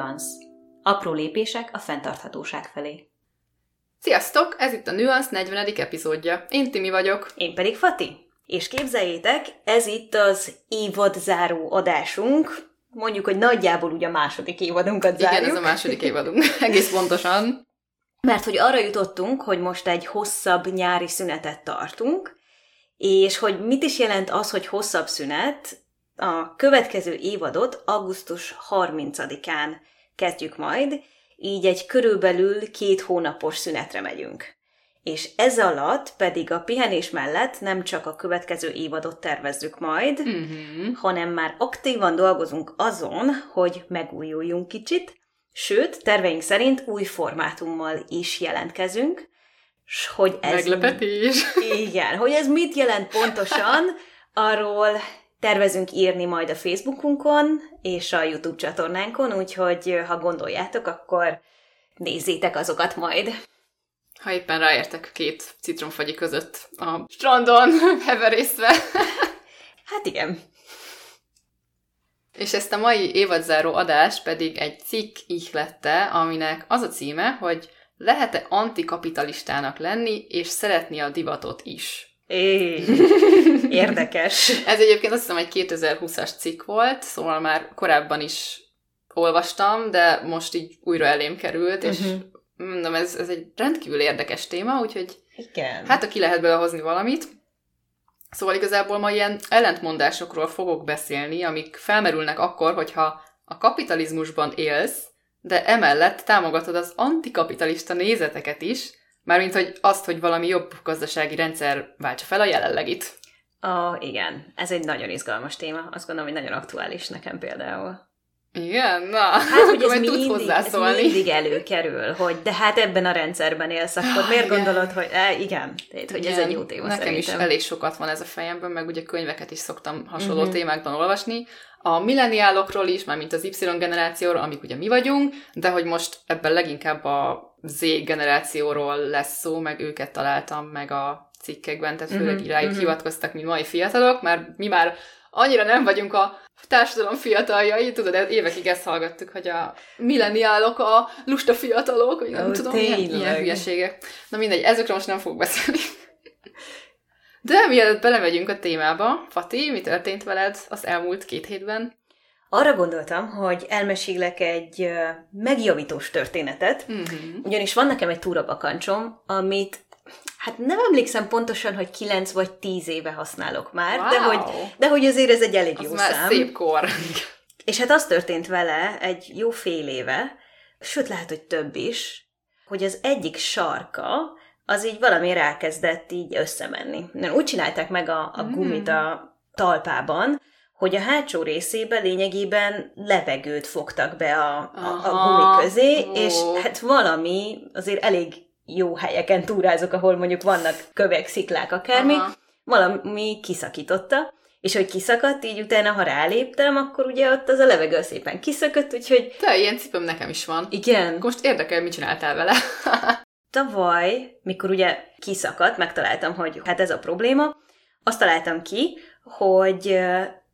Nüansz. Apró lépések a fenntarthatóság felé. Sziasztok! Ez itt a Nüansz 40. epizódja. Én Timi vagyok. Én pedig Fati. És képzeljétek, ez itt az évad záró adásunk. Mondjuk, hogy nagyjából ugye a második évadunkat zárjuk. Igen, ez a második évadunk. Egész pontosan. Mert hogy arra jutottunk, hogy most egy hosszabb nyári szünetet tartunk, és hogy mit is jelent az, hogy hosszabb szünet, a következő évadot augusztus 30-án kezdjük majd, így egy körülbelül két hónapos szünetre megyünk. És ez alatt pedig a pihenés mellett nem csak a következő évadot tervezzük majd, Mm-hmm. hanem már aktívan dolgozunk azon, hogy megújuljunk kicsit, sőt, terveink szerint új formátummal is jelentkezünk, s hogy ez... Meglepetés. Igen, hogy ez mit jelent pontosan, arról tervezünk írni majd a Facebookunkon és a YouTube csatornánkon, úgyhogy ha gondoljátok, akkor nézzétek azokat majd. Ha éppen ráértek két citromfagyi között a strandon heverészve. Hát igen. És ezt a mai évadzáró adást pedig egy cikk ihlette, aminek az a címe, hogy lehet-e antikapitalistának lenni, és szeretni a divatot is. É, érdekes. Ez egyébként azt hiszem egy 2020-as cikk volt, szóval már korábban is olvastam, de most így újra elém került, és Mhm. mondom, ez, ez egy rendkívül érdekes téma, úgyhogy Igen. hát, ha ki lehet hozni valamit. Szóval igazából ma ilyen ellentmondásokról fogok beszélni, amik felmerülnek akkor, hogyha a kapitalizmusban élsz, de emellett támogatod az antikapitalista nézeteket is, mármint hogy azt, hogy valami jobb gazdasági rendszer váltsa fel a jelenlegit. A, igen, ez egy nagyon izgalmas téma. Azt gondolom, hogy nagyon aktuális nekem például. Igen, na, Hát, hogy ez tudsz mindig, ez hozzászólni. mindig előkerül, hogy de hát ebben a rendszerben élsz, akkor miért igen. gondolod, hogy e, igen, tehát, hogy ez Igen, egy jó téma Nekem szerintem. is elég sokat van ez a fejemben, meg ugye könyveket is szoktam hasonló Mhm. témákban olvasni. A milleniálokról is, mármint az Y generációról, amik ugye mi vagyunk, de hogy most ebben leginkább a Z generációról lesz szó, meg őket találtam meg a cikkekben, tehát főleg Mhm, rájuk mhm. hivatkoztak, mi mai fiatalok, mert mi már annyira nem vagyunk a társadalom fiataljai, tudod, ez- évekig ezt hallgattuk, hogy a milleniálok a lusta fiatalok, hogy nem Ó, tudom, ilyen, tényleg. ilyen hülyeségek. Na mindegy, ezekről most nem fog beszélni. De mielőtt belemegyünk a témába, Fati, mi történt veled az elmúlt két hétben? Arra gondoltam, hogy elmesélek egy megjavítós történetet, Mm-hmm. ugyanis van nekem egy túrabakancsom, amit hát nem emlékszem pontosan, hogy 9 vagy 10 éve használok már, de, Wow. hogy, de hogy azért ez egy elég Az jó már szám. szép kor. És hát az történt vele egy jó fél éve, sőt lehet, hogy több is, hogy az egyik sarka az így valami elkezdett így összemenni. Úgy csinálták meg a, a Mm. gumit a talpában, hogy a hátsó részébe lényegében levegőt fogtak be a, a, a gumi közé, és hát valami azért elég jó helyeken túrázok, ahol mondjuk vannak kövek, sziklák, akármi, Aha. valami kiszakította, és hogy kiszakadt, így utána, ha ráléptem, akkor ugye ott az a levegő szépen kiszakadt, úgyhogy Te, ilyen cipőm nekem is van. igen, Most érdekel, mit csináltál vele. tavaly, mikor ugye kiszakadt, megtaláltam, hogy hát ez a probléma, azt találtam ki, hogy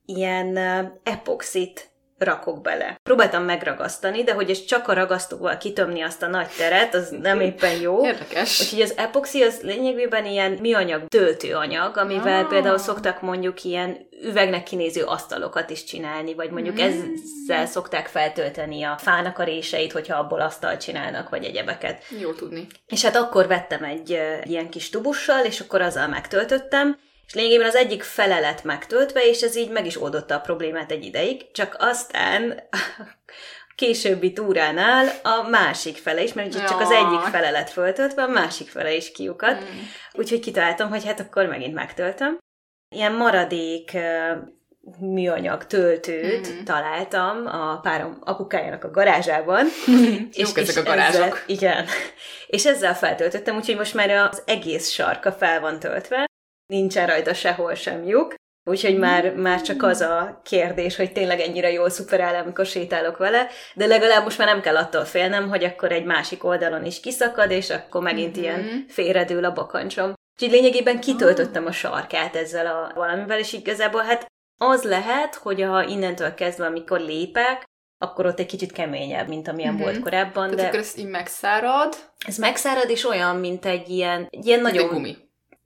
ilyen epoxit rakok bele. Próbáltam megragasztani, de hogy ez csak a ragasztóval kitömni azt a nagy teret, az nem éppen jó. Érdekes. Úgyhogy az epoxi az lényegében ilyen műanyag töltőanyag, amivel Ah. például szoktak mondjuk ilyen üvegnek kinéző asztalokat is csinálni, vagy mondjuk Mm. ezzel szokták feltölteni a fának a réseit, hogyha abból asztalt csinálnak, vagy egyebeket. Jó tudni. És hát akkor vettem egy ilyen kis tubussal, és akkor azzal megtöltöttem, és lényegében az egyik fele lett megtöltve, és ez így meg is oldotta a problémát egy ideig, csak aztán későbbi túránál a másik fele is, mert ugye csak az egyik fele lett föltöltve, a másik fele is kiukadt, Mm. úgyhogy kitaláltam, hogy hát akkor megint megtöltöm. Ilyen maradék műanyag töltőt Mhm. találtam a párom apukájának a garázsában, Jók ezek a garázsok. Ezzel, igen. És ezzel feltöltöttem, úgyhogy most már az egész sarka fel van töltve, nincsen rajta sehol sem lyuk, úgyhogy már, már csak az a kérdés, hogy tényleg ennyire jól szuperál, amikor sétálok vele, de legalább most már nem kell attól félnem, hogy akkor egy másik oldalon is kiszakad, és akkor megint Mhm. ilyen félredől a bakancsom. Úgyhogy lényegében kitöltöttem a sarkát ezzel a valamivel, és igazából hát az lehet, hogy ha innentől kezdve, amikor lépek, akkor ott egy kicsit keményebb, mint amilyen Mhm. volt korábban, Tehát de akkor ez így megszárad, ez megszárad, és olyan, mint egy ilyen, egy ilyen nagyon... egy gumi.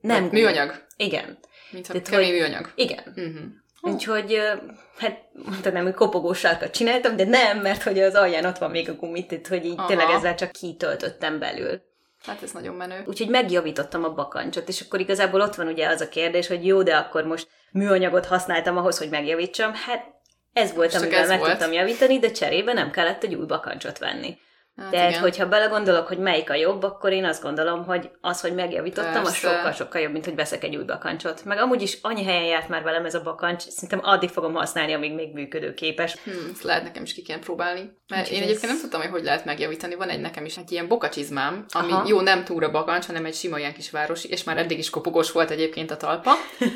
Nem. Műanyag. Igen. Mint a Tehát, kemény műanyag. Igen. Uh-huh. Úgyhogy, ö, hát mondanám, hogy kopogós sarkat csináltam, de nem, mert hogy az alján ott van még a gumit, tehát hogy így Aha. tényleg ezzel csak kitöltöttem belül. Hát ez nagyon menő. Úgyhogy megjavítottam a bakancsot, és akkor igazából ott van ugye az a kérdés, hogy jó, de akkor most műanyagot használtam ahhoz, hogy megjavítsam. Hát ez volt, Csak amivel ez meg volt. tudtam javítani, de cserébe nem kellett egy új bakancsot venni. Hát Tehát, igen. hogyha belegondolok, hogy melyik a jobb, akkor én azt gondolom, hogy az, hogy megjavítottam, az Persze. sokkal-sokkal jobb, mint hogy veszek egy új bakancsot. Meg amúgy is annyi helyen járt már velem ez a bakancs, szerintem addig fogom használni, amíg még működőképes. Hm, ezt lehet nekem is ki kéne próbálni. Mert Úgyhogy én ez- egyébként nem tudtam, hogy hogy lehet megjavítani. Van egy nekem is egy ilyen bokacsizmám, ami Aha. jó, nem túra bakancs, hanem egy sima ilyen kis városi, és már eddig is kopogós volt egyébként a talpa.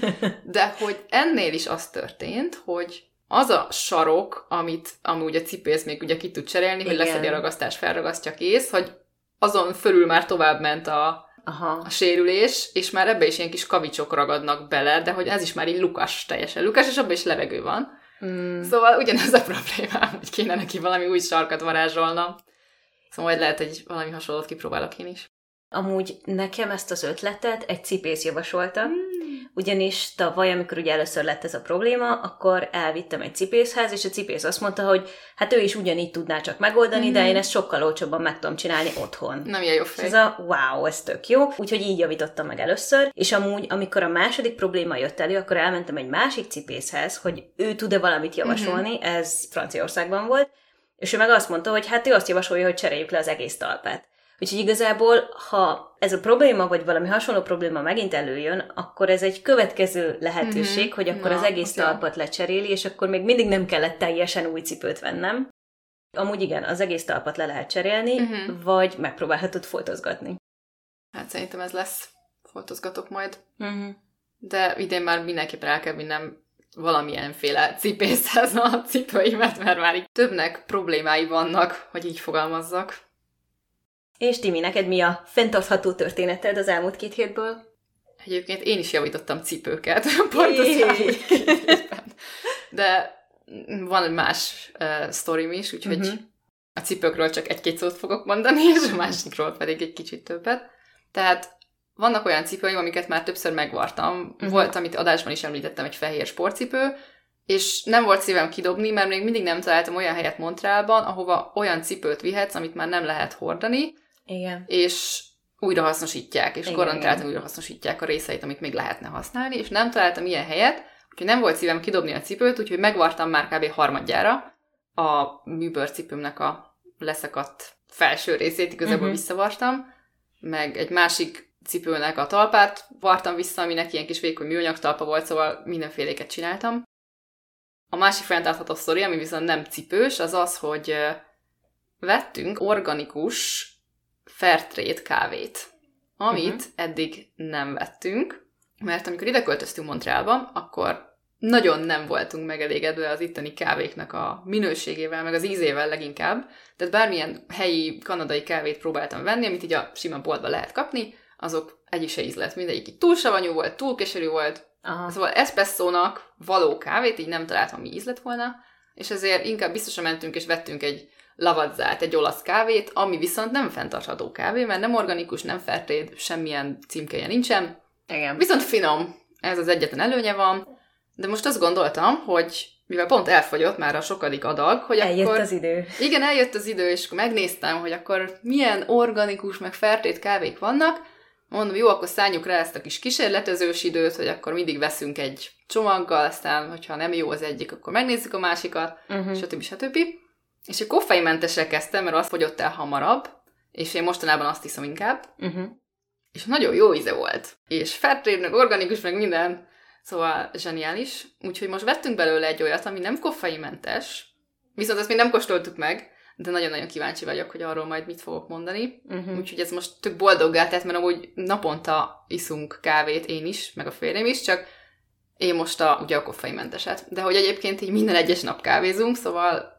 De hogy ennél is az történt, hogy az a sarok, amit amúgy a cipész még ugye ki tud cserélni, hogy Igen. leszedi a ragasztás, felragasztja kész, hogy azon fölül már tovább ment a, Aha. a sérülés, és már ebbe is ilyen kis kavicsok ragadnak bele, de hogy ez is már így lukas, teljesen lukas, és abban is levegő van. Mm. Szóval ugyanez a problémám, hogy kéne neki valami új sarkat varázsolnom. Szóval majd lehet, hogy valami hasonlót kipróbálok én is. Amúgy nekem ezt az ötletet egy cipész javasolta, ugyanis tavaly, amikor ugye először lett ez a probléma, akkor elvittem egy cipészhez, és a cipész azt mondta, hogy hát ő is ugyanígy tudná csak megoldani, de én ezt sokkal olcsóbban meg tudom csinálni otthon. Nem ilyen jó És fej. ez a wow, ez tök jó. Úgyhogy így javítottam meg először, és amúgy, amikor a második probléma jött elő, akkor elmentem egy másik cipészhez, hogy ő tud-e valamit javasolni, ez Franciaországban volt, és ő meg azt mondta, hogy hát ő azt javasolja, hogy cseréljük le az egész talpát. Úgyhogy igazából, ha ez a probléma, vagy valami hasonló probléma megint előjön, akkor ez egy következő lehetőség, Mhm. hogy akkor Na, az egész jó. talpat lecseréli, és akkor még mindig nem kellett teljesen új cipőt vennem. Amúgy igen, az egész talpat le lehet cserélni, Mhm. vagy megpróbálhatod foltozgatni. Hát szerintem ez lesz. Foltozgatok majd. Uh-huh. De idén már mindenképpen el kell vinnem valamilyenféle cipészhez a cipőimet, mert már így többnek problémái vannak, hogy így fogalmazzak. És Timi, neked mi a fenntartható történeted az elmúlt két hétből? Egyébként én is javítottam cipőket, pont az elmúlt két évben. De van egy más uh, sztorim is, úgyhogy uh-huh. a cipőkről csak egy-két szót fogok mondani, és a másikról pedig egy kicsit többet. Tehát vannak olyan cipőim, amiket már többször megvartam. Uh-huh. Volt, amit adásban is említettem, egy fehér sportcipő, és nem volt szívem kidobni, mert még mindig nem találtam olyan helyet Montrealban, ahova olyan cipőt vihetsz, amit már nem lehet hordani, Igen. és újra hasznosítják, és garantáltan újra hasznosítják a részeit, amit még lehetne használni, és nem találtam ilyen helyet, úgyhogy nem volt szívem kidobni a cipőt, úgyhogy megvartam már kb. harmadjára a műbőrcipőmnek a leszakadt felső részét, igazából uh-huh. visszavartam, meg egy másik cipőnek a talpát vartam vissza, aminek ilyen kis vékony műanyag talpa volt, szóval mindenféléket csináltam. A másik fenntartható sztori, ami viszont nem cipős, az az, hogy vettünk organikus Fairtrade kávét, amit uh-huh. eddig nem vettünk, mert amikor ide költöztünk Montrealba, akkor nagyon nem voltunk megelégedve az itteni kávéknak a minőségével, meg az ízével leginkább. Tehát bármilyen helyi kanadai kávét próbáltam venni, amit így a sima boltban lehet kapni, azok egyik se íz lett. Mindegyik így túl savanyú volt, túl keserű volt. Aha. Szóval espresszónak való kávét így nem találtam, mi íz lett volna, és ezért inkább biztosan mentünk és vettünk egy lavazzát, egy olasz kávét, ami viszont nem fenntartható kávé, mert nem organikus, nem fairtrade, semmilyen címkéje nincsen, Igen. Viszont finom, ez az egyetlen előnye van, de most azt gondoltam, hogy mivel pont elfogyott már a sokadik adag, hogy Eljött akkor... az idő. Igen, eljött az idő, és megnéztem, hogy akkor milyen organikus, meg fertét kávék vannak. Mondom, jó, akkor szálljuk rá ezt a kis kísérletezős időt, hogy akkor mindig veszünk egy csomaggal, aztán, hogyha nem jó az egyik, akkor megnézzük a másikat, Uh-huh. stb. stb. És a koffeinmentesre kezdtem, mert az fogyott el hamarabb, és én mostanában azt iszom inkább, Uh-huh. és nagyon jó íze volt. És fairtrade, meg organikus, meg minden. Szóval zseniális. Úgyhogy most vettünk belőle egy olyat, ami nem koffeinmentes, viszont ezt még nem kóstoltuk meg, de nagyon-nagyon kíváncsi vagyok, hogy arról majd mit fogok mondani. Uh-huh. Úgyhogy ez most tök boldoggá tett, mert amúgy naponta iszunk kávét én is, meg a férjem is, csak én most a, ugye a koffeinmenteset. De hogy egyébként így minden egyes nap kávézunk, szóval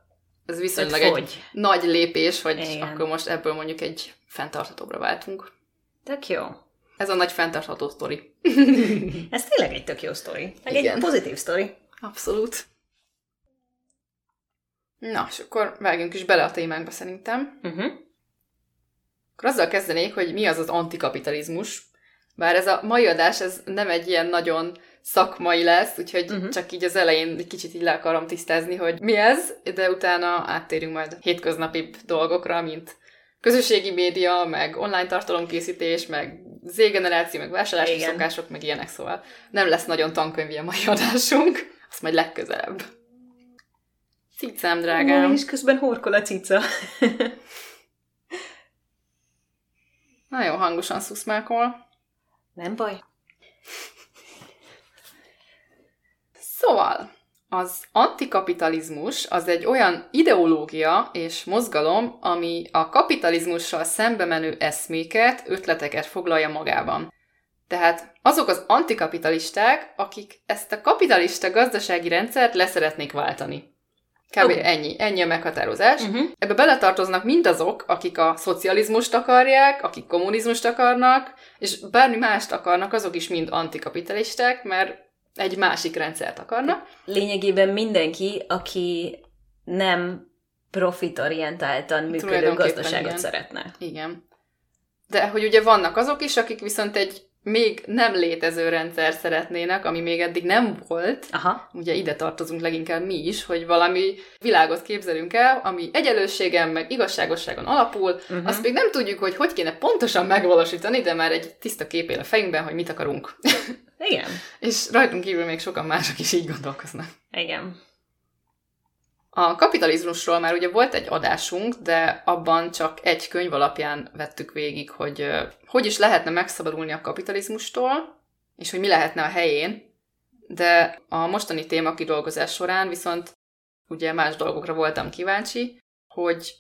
ez viszonylag egy nagy lépés, hogy Igen. akkor most ebből mondjuk egy fenntarthatóbbra váltunk. Tök jó. Ez a nagy fenntartható sztori. Ez tényleg egy tök jó sztori. Meg Igen. egy pozitív sztori. Abszolút. Na, és akkor vágjunk is bele a témánkba szerintem. Uh-huh. Akkor azzal kezdenék, hogy mi az az antikapitalizmus. Bár ez a mai adás, ez nem egy ilyen nagyon szakmai lesz, úgyhogy uh-huh. csak így az elején egy kicsit így le akarom tisztázni, hogy mi ez, de utána áttérünk majd hétköznapi dolgokra, mint közösségi média, meg online tartalomkészítés, meg Z-generáció, meg vásárlási Igen. szokások, meg ilyenek, szóval nem lesz nagyon tankönyvi a mai adásunk, azt majd legközelebb. Cicám, drágám. és közben horkol a cica. Nagyon hangosan szuszmákol. Nem baj. Szóval, az antikapitalizmus az egy olyan ideológia és mozgalom, ami a kapitalizmussal szembe menő eszméket, ötleteket foglalja magában. Tehát azok az antikapitalisták, akik ezt a kapitalista gazdasági rendszert leszeretnék váltani. Kb. Okay. ennyi, ennyi a meghatározás. Uh-huh. Ebbe beletartoznak mindazok, akik a szocializmust akarják, akik kommunizmust akarnak, és bármi mást akarnak, azok is mind antikapitalisták, mert egy másik rendszert akarnak. Lényegében mindenki, aki nem profitorientáltan működő gazdaságot igen. szeretne. Igen. De hogy ugye vannak azok is, akik viszont egy még nem létező rendszer szeretnének, ami még eddig nem volt. Aha. Ugye ide tartozunk leginkább mi is, hogy valami világot képzelünk el, ami egyenlőségen meg igazságosságon alapul. Uh-huh. Azt még nem tudjuk, hogy hogy kéne pontosan megvalósítani, de már egy tiszta kép él a fejünkben, hogy mit akarunk. Igen. És rajtunk kívül még sokan mások is így gondolkoznak. Igen. A kapitalizmusról már ugye volt egy adásunk, de abban csak egy könyv alapján vettük végig, hogy hogy is lehetne megszabadulni a kapitalizmustól, és hogy mi lehetne a helyén, de a mostani téma kidolgozás során viszont ugye más dolgokra voltam kíváncsi, hogy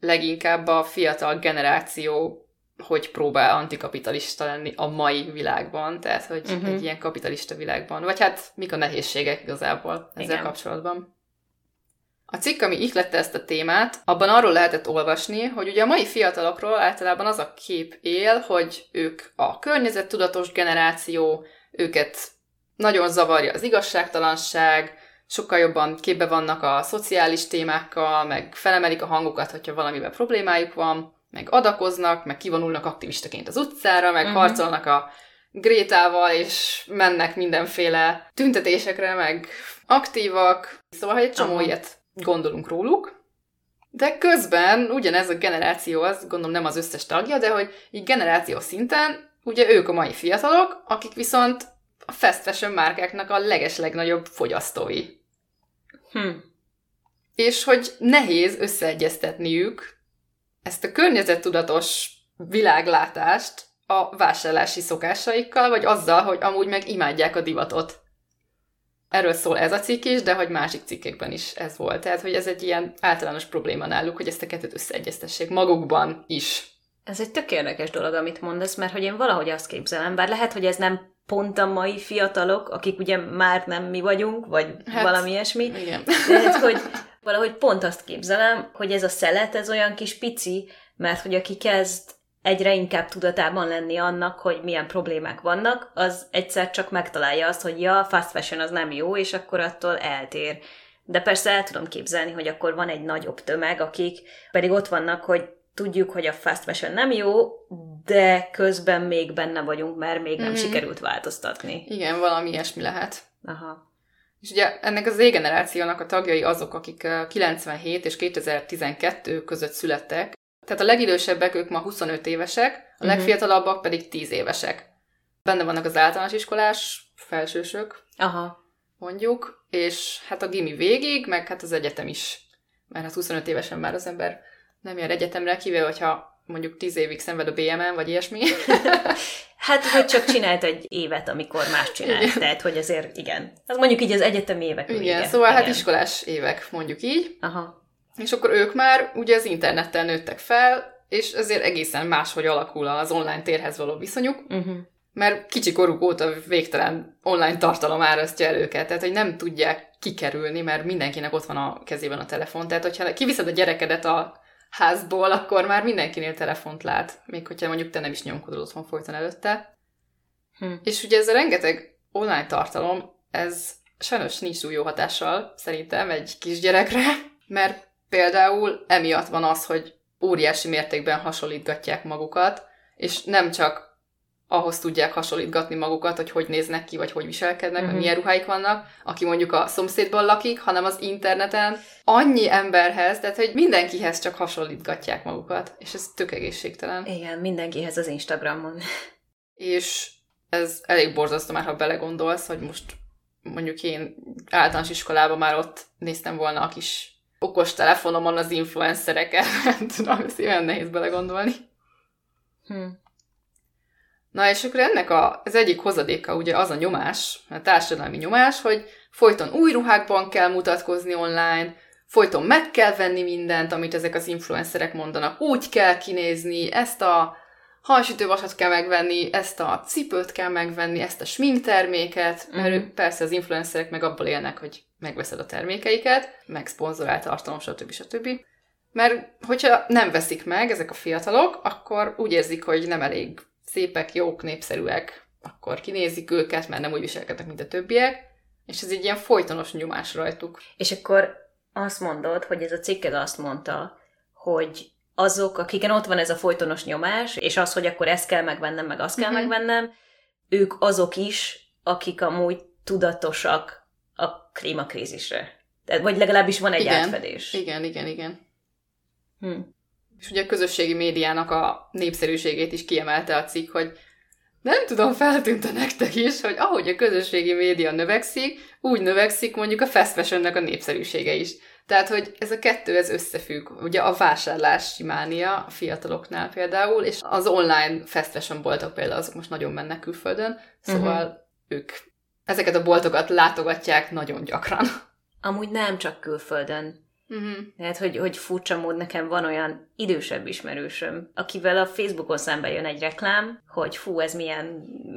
leginkább a fiatal generáció hogy próbál antikapitalista lenni a mai világban, tehát hogy uh-huh. egy ilyen kapitalista világban. Vagy hát mik a nehézségek igazából ezzel Igen. kapcsolatban. A cikk, ami ihlette ezt a témát, abban arról lehetett olvasni, hogy ugye a mai fiatalokról általában az a kép él, hogy ők a környezettudatos generáció, őket nagyon zavarja az igazságtalanság, sokkal jobban képbe vannak a szociális témákkal, meg felemelik a hangukat, hogyha valamivel problémájuk van, meg adakoznak, meg kivonulnak aktivistaként az utcára, meg uh-huh. harcolnak a Grétával, és mennek mindenféle tüntetésekre, meg aktívak. Szóval, egy csomó uh-huh. ilyet gondolunk róluk, de közben ugyanez a generáció, az gondolom nem az összes tagja, de hogy így generáció szinten, ugye ők a mai fiatalok, akik viszont a fast fashion márkáknak a legeslegnagyobb fogyasztói. Hm. És hogy nehéz összeegyeztetniük ezt a környezettudatos világlátást a vásárlási szokásaikkal, vagy azzal, hogy amúgy meg imádják a divatot. Erről szól ez a cikk is, de hogy másik cikkekben is ez volt. Tehát, hogy ez egy ilyen általános probléma náluk, hogy ezt a kettőt összeegyeztessék magukban is. Ez egy tök érdekes dolog, amit mondasz, mert hogy én valahogy azt képzelem, bár lehet, hogy ez nem pont a mai fiatalok, akik ugye már nem mi vagyunk, vagy hát, valami ilyesmi. Igen. Tehát, hogy valahogy pont azt képzelem, hogy ez a szelet, ez olyan kis pici, mert hogy aki kezd egyre inkább tudatában lenni annak, hogy milyen problémák vannak, az egyszer csak megtalálja azt, hogy ja, fast fashion az nem jó, és akkor attól eltér. De persze el tudom képzelni, hogy akkor van egy nagyobb tömeg, akik pedig ott vannak, hogy tudjuk, hogy a fast fashion nem jó, de közben még benne vagyunk, mert még nem mm-hmm. sikerült változtatni. Igen, valami ilyesmi lehet. Aha. És ugye ennek az Z-generációnak a tagjai azok, akik 97 és 2012 között születtek, tehát a legidősebbek ők ma 25 évesek, a uh-huh. legfiatalabbak pedig 10 évesek. Benne vannak az általános iskolás felsősök, Aha. mondjuk, és hát a gimi végig, meg hát az egyetem is. Mert hát 25 évesen már az ember nem jár egyetemre, kivéve, hogyha mondjuk 10 évig szenved a BMN, vagy ilyesmi. hát, hogy csak csinált egy évet, amikor más csinált. Igen. Tehát, hogy azért igen. Az mondjuk így az egyetemi évek. Igen, vége. szóval hát igen. hát iskolás évek, mondjuk így. Aha. És akkor ők már ugye az internettel nőttek fel, és ezért egészen máshogy alakul az online térhez való viszonyuk, uh-huh. mert kicsi koruk óta végtelen online tartalom árasztja el őket, tehát hogy nem tudják kikerülni, mert mindenkinek ott van a kezében a telefon. Tehát, hogyha kiviszed a gyerekedet a házból, akkor már mindenkinél telefont lát, még hogyha mondjuk te nem is nyomkodod otthon folyton előtte. Hm. És ugye ez a rengeteg online tartalom, ez sajnos nincs túl jó hatással szerintem egy kisgyerekre, mert például emiatt van az, hogy óriási mértékben hasonlítgatják magukat, és nem csak ahhoz tudják hasonlítgatni magukat, hogy hogy néznek ki, vagy hogy viselkednek, uh-huh. milyen ruháik vannak, aki mondjuk a szomszédban lakik, hanem az interneten annyi emberhez, tehát hogy mindenkihez csak hasonlítgatják magukat, és ez tök egészségtelen. Igen, mindenkihez az Instagramon. És ez elég borzasztó már, ha belegondolsz, hogy most mondjuk én általános iskolában már ott néztem volna a kis okos telefonomon az influencereket, nem tudom, ez ilyen nehéz belegondolni. Hm. Na és akkor ennek a, az egyik hozadéka ugye az a nyomás, a társadalmi nyomás, hogy folyton új ruhákban kell mutatkozni online, folyton meg kell venni mindent, amit ezek az influencerek mondanak, úgy kell kinézni, ezt a hajsütővasat kell megvenni, ezt a cipőt kell megvenni, ezt a sminkterméket, mert mm. persze az influencerek meg abból élnek, hogy megveszed a termékeiket, meg szponzorált tartalom, stb. stb. Mert hogyha nem veszik meg ezek a fiatalok, akkor úgy érzik, hogy nem elég szépek, jók, népszerűek, akkor kinézik őket, mert nem úgy viselkednek, mint a többiek, és ez egy ilyen folytonos nyomás rajtuk. És akkor azt mondod, hogy ez a cikked azt mondta, hogy azok, akiken ott van ez a folytonos nyomás, és az, hogy akkor ezt kell megvennem, meg azt kell mm-hmm. megvennem, ők azok is, akik amúgy tudatosak a klímakrízisre. Vagy legalábbis van egy igen. átfedés. Igen, igen, igen. Hm. És ugye a közösségi médiának a népszerűségét is kiemelte a cikk, hogy nem tudom, feltűnt nektek is, hogy ahogy a közösségi média növekszik, úgy növekszik mondjuk a fast fashionnek a népszerűsége is. Tehát, hogy ez a kettő, ez összefügg. Ugye a vásárlási mánia a fiataloknál például, és az online fast fashion boltok például azok most nagyon mennek külföldön, szóval uh-huh. ők ezeket a boltokat látogatják nagyon gyakran. Amúgy nem csak külföldön. Uh-huh. Tehát, hogy, hogy furcsa mód nekem van olyan idősebb ismerősöm, akivel a Facebookon szembe jön egy reklám, hogy fú, ez milyen,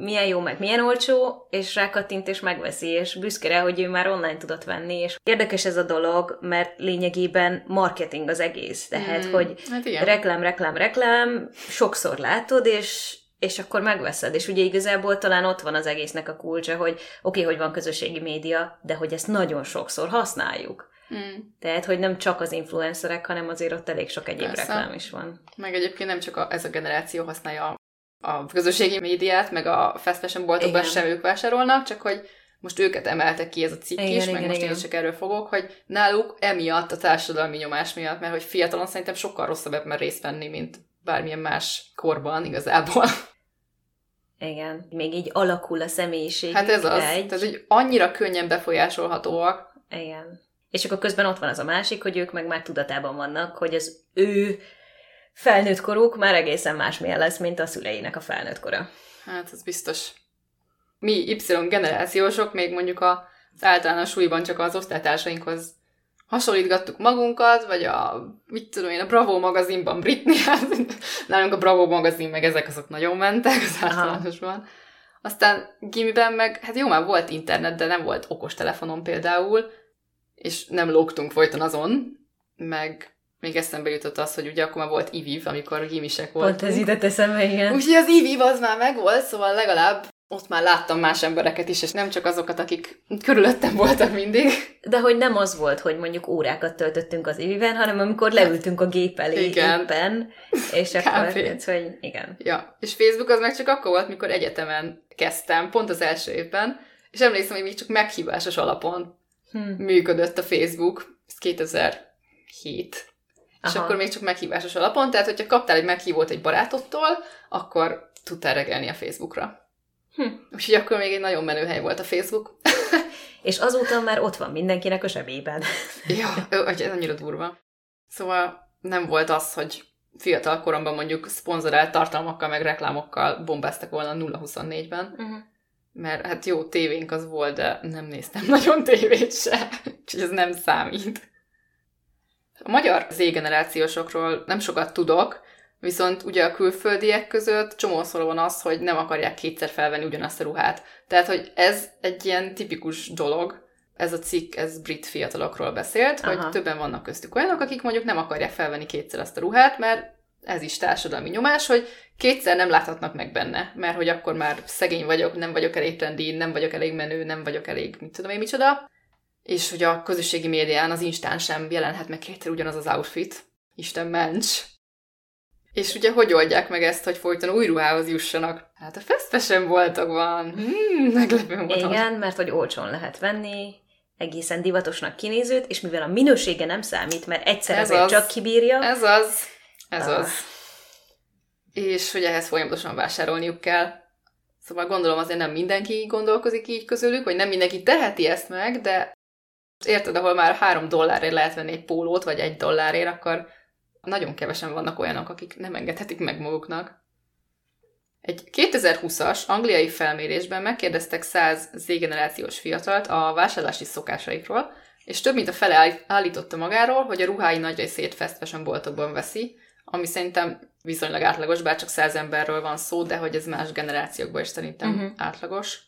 milyen jó, meg milyen olcsó, és rákattint és megveszi, és büszke rá, hogy ő már online tudott venni, és érdekes ez a dolog, mert lényegében marketing az egész, tehát, mm, hogy hát reklám, reklám, reklám, sokszor látod, és, és akkor megveszed. És ugye igazából talán ott van az egésznek a kulcsa, hogy oké, okay, hogy van közösségi média, de hogy ezt nagyon sokszor használjuk. Mm. Tehát, hogy nem csak az influencerek, hanem azért ott elég sok egyéb Persze. reklám is van. Meg egyébként nem csak a, ez a generáció használja a közösségi médiát, meg a fast fashion boltokban sem ők vásárolnak, csak hogy most őket emeltek ki ez a cikk igen, is, igen, meg most igen. én csak erről fogok, hogy náluk emiatt a társadalmi nyomás miatt, mert hogy fiatalon szerintem sokkal rosszabb ebben részt venni, mint bármilyen más korban igazából. Igen, még így alakul a személyiség. Hát ez az, egy... tehát hogy annyira könnyen befolyásolhatóak. Igen. És akkor közben ott van az a másik, hogy ők meg már tudatában vannak, hogy az ő felnőtt koruk már egészen másmilyen lesz, mint a szüleinek a felnőtt kora. Hát, ez biztos. Mi Y generációsok még mondjuk az általános újban csak az osztálytársainkhoz hasonlítgattuk magunkat, vagy a, mit tudom én, a Bravo magazinban Britney, nálunk a Bravo magazin, meg ezek azok nagyon mentek az általánosban. Aztán gimiben meg, hát jó, már volt internet, de nem volt okos telefonom például, és nem lógtunk folyton azon, meg még eszembe jutott az, hogy ugye akkor már volt IVIV, amikor gimisek voltunk. Pont ez ide eszembe, igen. Úgyhogy az IVIV az már megvolt, szóval legalább ott már láttam más embereket is, és nem csak azokat, akik körülöttem voltak mindig. De hogy nem az volt, hogy mondjuk órákat töltöttünk az iviven, hanem amikor leültünk a gép elé igen. éppen, és akkor, hát, hogy igen. Ja, és Facebook az meg csak akkor volt, mikor egyetemen kezdtem, pont az első évben, és emlékszem, hogy még csak meghívásos alapon hmm. működött a Facebook, ez 2007. Aha. És akkor még csak meghívásos alapon, tehát hogyha kaptál egy meghívót egy barátodtól, akkor tudtál regelni a Facebookra. Hm. Úgyhogy akkor még egy nagyon menő hely volt a Facebook. És azóta már ott van mindenkinek a zsebében. ja, ez annyira durva. Szóval nem volt az, hogy fiatal koromban mondjuk szponzorált tartalmakkal, meg reklámokkal bombáztak volna 0-24-ben. Uh-huh. Mert hát jó, tévénk az volt, de nem néztem nagyon tévét se, úgyhogy ez nem számít. A magyar Z-generációsokról nem sokat tudok, viszont ugye a külföldiek között csomószor van az, hogy nem akarják kétszer felvenni ugyanazt a ruhát. Tehát, hogy ez egy ilyen tipikus dolog, ez a cikk, ez brit fiatalokról beszélt, Aha. hogy többen vannak köztük olyanok, akik mondjuk nem akarják felvenni kétszer azt a ruhát, mert ez is társadalmi nyomás, hogy kétszer nem láthatnak meg benne, mert hogy akkor már szegény vagyok, nem vagyok elég trendi, nem vagyok elég menő, nem vagyok elég, mit tudom én micsoda. és hogy a közösségi médián az Instán sem jelenhet meg kétszer ugyanaz az outfit. Isten ments! És ugye hogy oldják meg ezt, hogy folyton új ruhához jussanak? Hát a fast fashion boltokban. Hmm, meglepő módon. Igen, mert hogy olcsón lehet venni, egészen divatosnak kinézőt, és mivel a minősége nem számít, mert egyszer Ez azért az. csak kibírja, Ez az. Ez Ah. az. És hogy ehhez folyamatosan vásárolniuk kell. Szóval gondolom azért nem mindenki gondolkozik így közülük, vagy nem mindenki teheti ezt meg, de érted, ahol már három dollárért lehet venni egy pólót, vagy egy dollárért, akkor nagyon kevesen vannak olyanok, akik nem engedhetik meg maguknak. Egy 2020-as angliai felmérésben megkérdeztek 100 Z-generációs fiatalt a vásárlási szokásaikról, és több mint a fele állí- állította magáról, hogy a ruhái nagy részét fashion boltokban veszi, ami szerintem viszonylag átlagos, bár csak 100 emberről van szó, de hogy ez más generációkban is szerintem uh-huh. átlagos.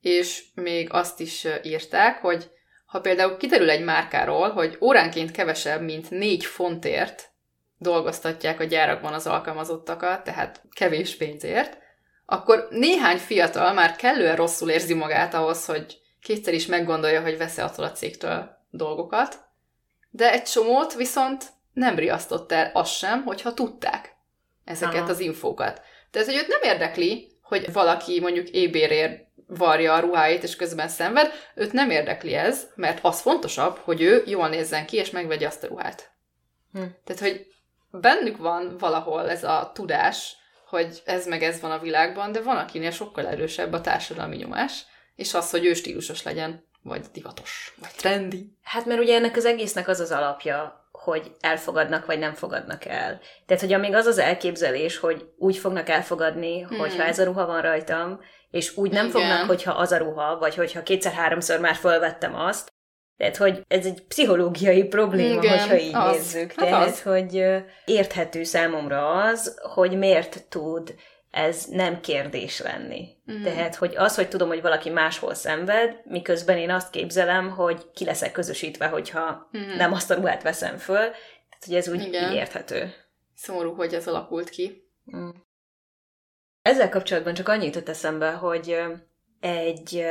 És még azt is írták, hogy ha például kiderül egy márkáról, hogy óránként kevesebb, mint 4 fontért dolgoztatják a gyárakban az alkalmazottakat, tehát kevés pénzért, akkor néhány fiatal már kellően rosszul érzi magát ahhoz, hogy kétszer is meggondolja, hogy vesz-e attól a cégtől dolgokat, de egy csomót viszont nem riasztott el az sem, hogyha tudták ezeket Aha. az infókat. Tehát, hogy őt nem érdekli, hogy valaki mondjuk ébérért varja a ruháit, és közben szenved, őt nem érdekli ez, mert az fontosabb, hogy ő jól nézzen ki, és megvegye azt a ruhát. Hm. Tehát, hogy bennük van valahol ez a tudás, hogy ez meg ez van a világban, de van, akinél sokkal erősebb a társadalmi nyomás, és az, hogy ő stílusos legyen, vagy divatos, vagy trendi. Hát mert ugye ennek az egésznek az az alapja, hogy elfogadnak vagy nem fogadnak el. Tehát, hogy amíg az az elképzelés, hogy úgy fognak elfogadni, hmm. hogyha ez a ruha van rajtam, és úgy nem Igen. fognak, hogyha az a ruha, vagy hogyha kétszer-háromszor már fölvettem azt. Tehát, hogy ez egy pszichológiai probléma, Igen, hogyha így az. nézzük. Hát Tehát, az. hogy érthető számomra az, hogy miért tud ez nem kérdés lenni. Mhm. Tehát, hogy az, hogy tudom, hogy valaki máshol szenved, miközben én azt képzelem, hogy ki leszek közösítve, hogyha Mhm. nem azt a ruhát veszem föl. Tehát, hogy ez úgy Igen. így érthető. Szomorú, hogy ez alakult ki. Mm. Ezzel kapcsolatban csak annyit jutott eszembe, hogy egy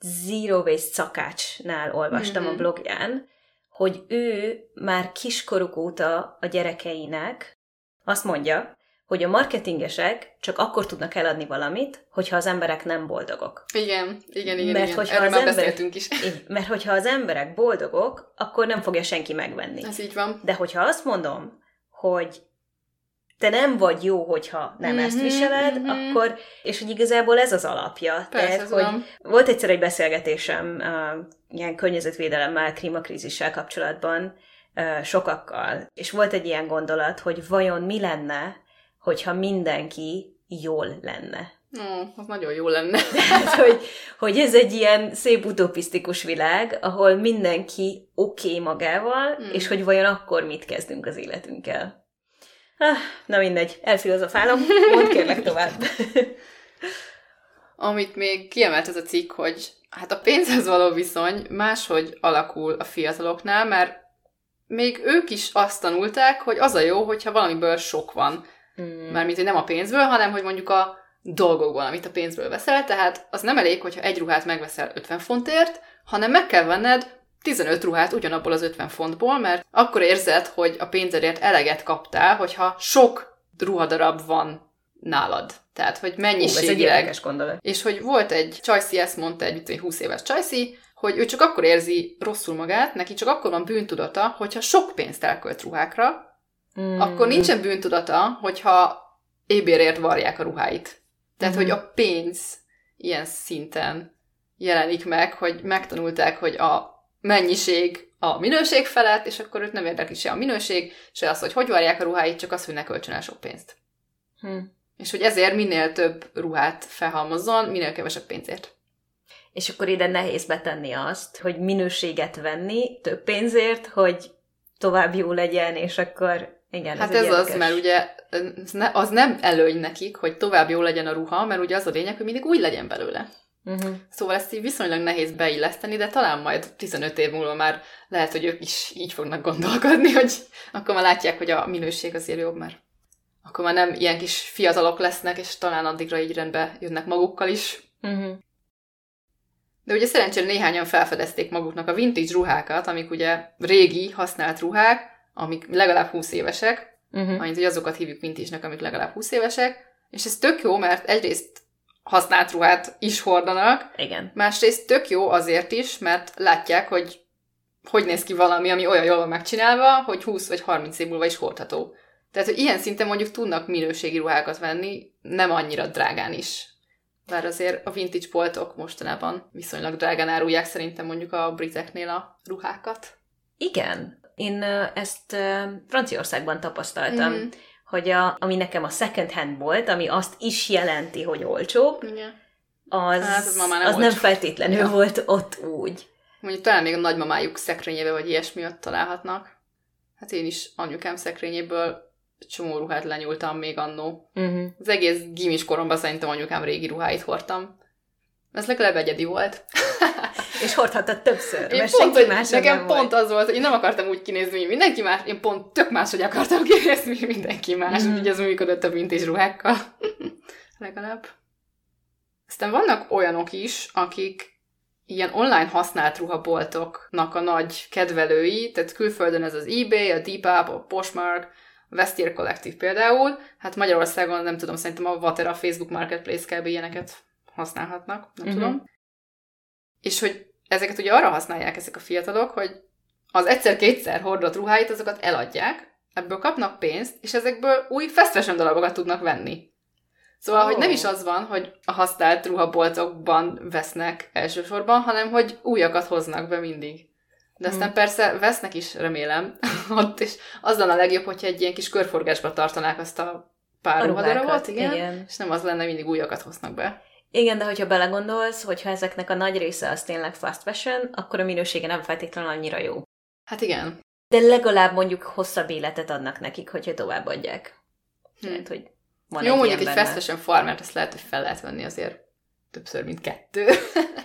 Zero Waste szakácsnál olvastam Mhm. a blogján, hogy ő már kiskoruk óta a gyerekeinek azt mondja, hogy a marketingesek csak akkor tudnak eladni valamit, hogyha az emberek nem boldogok. Igen, igen, igen, Mert igen. hogyha Erről az már ember- beszéltünk is. Így, mert hogyha az emberek boldogok, akkor nem fogja senki megvenni. Ez így van. De hogyha azt mondom, hogy te nem vagy jó, hogyha nem ezt Mhm, viseled, mhm. akkor, és hogy igazából ez az alapja. Persze, Tehát, hogy van. volt egyszer egy beszélgetésem uh, ilyen környezetvédelemmel, klímakrízissel kapcsolatban uh, sokakkal, és volt egy ilyen gondolat, hogy vajon mi lenne, hogyha mindenki jól lenne. Ó, az nagyon jó lenne. Tehát, hogy, hogy ez egy ilyen szép utopisztikus világ, ahol mindenki oké okay magával, Hmm. és hogy vajon akkor mit kezdünk az életünkkel. Ah, na mindegy, elfilozofálom, mondd kérlek tovább. Amit még kiemelt ez a cikk, hogy hát a pénzhez való viszony máshogy alakul a fiataloknál, mert még ők is azt tanulták, hogy az a jó, hogyha valamiből sok van. Hmm. Mármint, hogy nem a pénzből, hanem, hogy mondjuk a dolgokból, amit a pénzből veszel, tehát az nem elég, hogyha egy ruhát megveszel 50 fontért, hanem meg kell venned 15 ruhát ugyanabból az 50 fontból, mert akkor érzed, hogy a pénzedért eleget kaptál, hogyha sok ruhadarab van nálad. Tehát, hogy Hú, ez egy mennyiségileg érdekes gondolat. és hogy volt egy Csajci, ezt mondta egy mit tudom én, 20 éves Csajci, hogy ő csak akkor érzi rosszul magát, neki csak akkor van bűntudata, hogyha sok pénzt elkölt ruhákra, Mm. akkor nincsen bűntudata, hogyha ébérért varják a ruháit. Tehát, Mhm. hogy a pénz ilyen szinten jelenik meg, hogy megtanulták, hogy a mennyiség a minőség felett, és akkor őt nem érdekli se a minőség, se az, hogy hogy varják a ruháit, csak az, hogy ne költsön el sok pénzt. Hm. És hogy ezért minél több ruhát felhalmozzon, minél kevesebb pénzért. És akkor ide nehéz betenni azt, hogy minőséget venni több pénzért, hogy tovább jó legyen, és akkor igen, Hát ez, ez az, mert ugye az nem előny nekik, hogy tovább jó legyen a ruha, mert ugye az a lényeg, hogy mindig úgy legyen belőle. Uh-huh. Szóval ezt így viszonylag nehéz beilleszteni, de talán majd 15 év múlva már lehet, hogy ők is így fognak gondolkodni, hogy akkor már látják, hogy a minőség azért jobb, mert akkor már nem ilyen kis fiatalok lesznek, és talán addigra így rendbe jönnek magukkal is. Uh-huh. De ugye szerencsére néhányan felfedezték maguknak a vintage ruhákat, amik ugye régi, használt ruhák, amik legalább 20 évesek, uh-huh. annyit, hogy azokat hívjuk vintage amik legalább 20 évesek, és ez tök jó, mert egyrészt használt ruhát is hordanak, Igen. másrészt tök jó azért is, mert látják, hogy hogy néz ki valami, ami olyan jól van megcsinálva, hogy 20 vagy 30 év múlva is hordható. Tehát, hogy ilyen szinten mondjuk tudnak minőségi ruhákat venni, nem annyira drágán is. Bár azért a vintage boltok mostanában viszonylag drágán árulják szerintem mondjuk a briteknél a ruhákat. Igen. Én ezt Franciaországban tapasztaltam, mm-hmm. hogy a, ami nekem a second hand volt, ami azt is jelenti, hogy olcsó, Igen. az, hát, az, nem, az nem feltétlenül ja. volt ott úgy. Mondjuk talán még a nagymamájuk szekrényébe vagy ilyesmi ott találhatnak. Hát én is anyukám szekrényéből csomó ruhát lenyúltam még annó. Uh-huh. Az egész gimis koromban szerintem anyukám régi ruháit hordtam. Ez legalább egyedi volt. És hordhattad többször, én mert pont, senki más Nekem nem pont volt. az volt, hogy én nem akartam úgy kinézni, mint mindenki más, én pont tök máshogy akartam kinézni, mint mindenki más, mm. úgyhogy ez működött a vintage ruhákkal. legalább. Aztán vannak olyanok is, akik ilyen online használt ruhaboltoknak a nagy kedvelői, tehát külföldön ez az eBay, a Depop, a Poshmark, a Collective például, hát Magyarországon nem tudom, szerintem a Water, a Facebook Marketplace kb. ilyeneket használhatnak, nem uh-huh. tudom. És hogy ezeket ugye arra használják ezek a fiatalok, hogy az egyszer-kétszer hordott ruháit, azokat eladják, ebből kapnak pénzt, és ezekből új fast darabokat tudnak venni. Szóval, oh. hogy nem is az van, hogy a használt ruhaboltokban vesznek elsősorban, hanem hogy újakat hoznak be mindig. De aztán hmm. persze vesznek is, remélem, ott, és az lenne a legjobb, hogyha egy ilyen kis körforgásba tartanák azt a pár ruhadarabot, igen, igen, és nem az lenne, mindig újakat hoznak be. Igen, de hogyha belegondolsz, hogyha ezeknek a nagy része az tényleg fast fashion, akkor a minősége nem feltétlenül annyira jó. Hát igen. De legalább mondjuk hosszabb életet adnak nekik, hogyha továbbadják. Hm. Tehát, hogy van Jó, egy mondjuk egy fast fashion farmert, azt lehet, hogy fel lehet venni azért többször, mint kettő.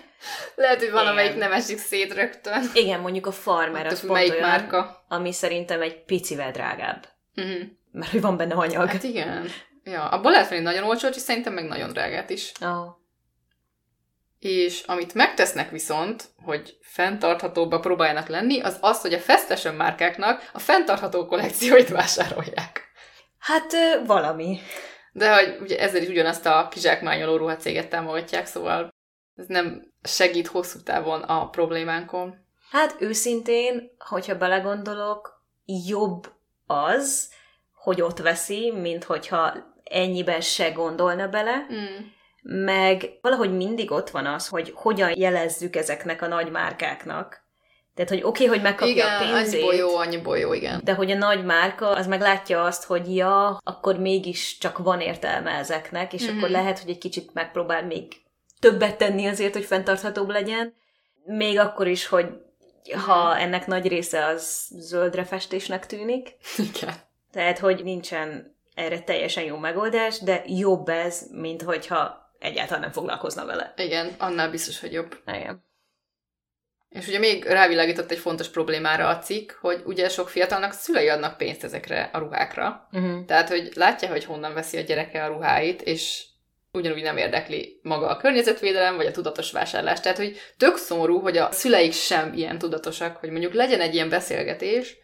lehet, hogy van, amelyik nem esik szét rögtön. Igen, mondjuk a farmer az pont melyik olyan, márka. ami szerintem egy picivel drágább. Uh-huh. Mert hogy van benne anyag. Hát igen. Ja, abból lehet venni nagyon olcsót, és szerintem meg nagyon drágát is. Oh. És amit megtesznek viszont, hogy fenntarthatóbbak próbáljanak lenni, az az, hogy a fast márkáknak a fenntartható kollekcióit vásárolják. Hát valami. De hogy ugye ezzel is ugyanazt a kizsákmányoló ruhacéget támogatják, szóval ez nem segít hosszú távon a problémánkon. Hát őszintén, hogyha belegondolok, jobb az, hogy ott veszi, mint hogyha ennyiben se gondolna bele, mm. meg valahogy mindig ott van az, hogy hogyan jelezzük ezeknek a nagy márkáknak. Tehát, hogy oké, okay, hogy megkapja igen, a pénzét. Igen, jó, annyiból jó, igen. De hogy a nagy márka, az meg látja azt, hogy ja, akkor mégis csak van értelme ezeknek, és mm-hmm. akkor lehet, hogy egy kicsit megpróbál még többet tenni azért, hogy fenntarthatóbb legyen. Még akkor is, hogy ha mhm. ennek nagy része az zöldre festésnek tűnik. Igen. Tehát, hogy nincsen erre teljesen jó megoldás, de jobb ez, mint hogyha egyáltalán nem foglalkozna vele. Igen, annál biztos, hogy jobb. Igen. És ugye még rávilágított egy fontos problémára a cikk, hogy ugye sok fiatalnak szülei adnak pénzt ezekre a ruhákra. Uh-huh. Tehát, hogy látja, hogy honnan veszi a gyereke a ruháit, és ugyanúgy nem érdekli maga a környezetvédelem, vagy a tudatos vásárlás. Tehát, hogy tök szomorú, hogy a szüleik sem ilyen tudatosak, hogy mondjuk legyen egy ilyen beszélgetés,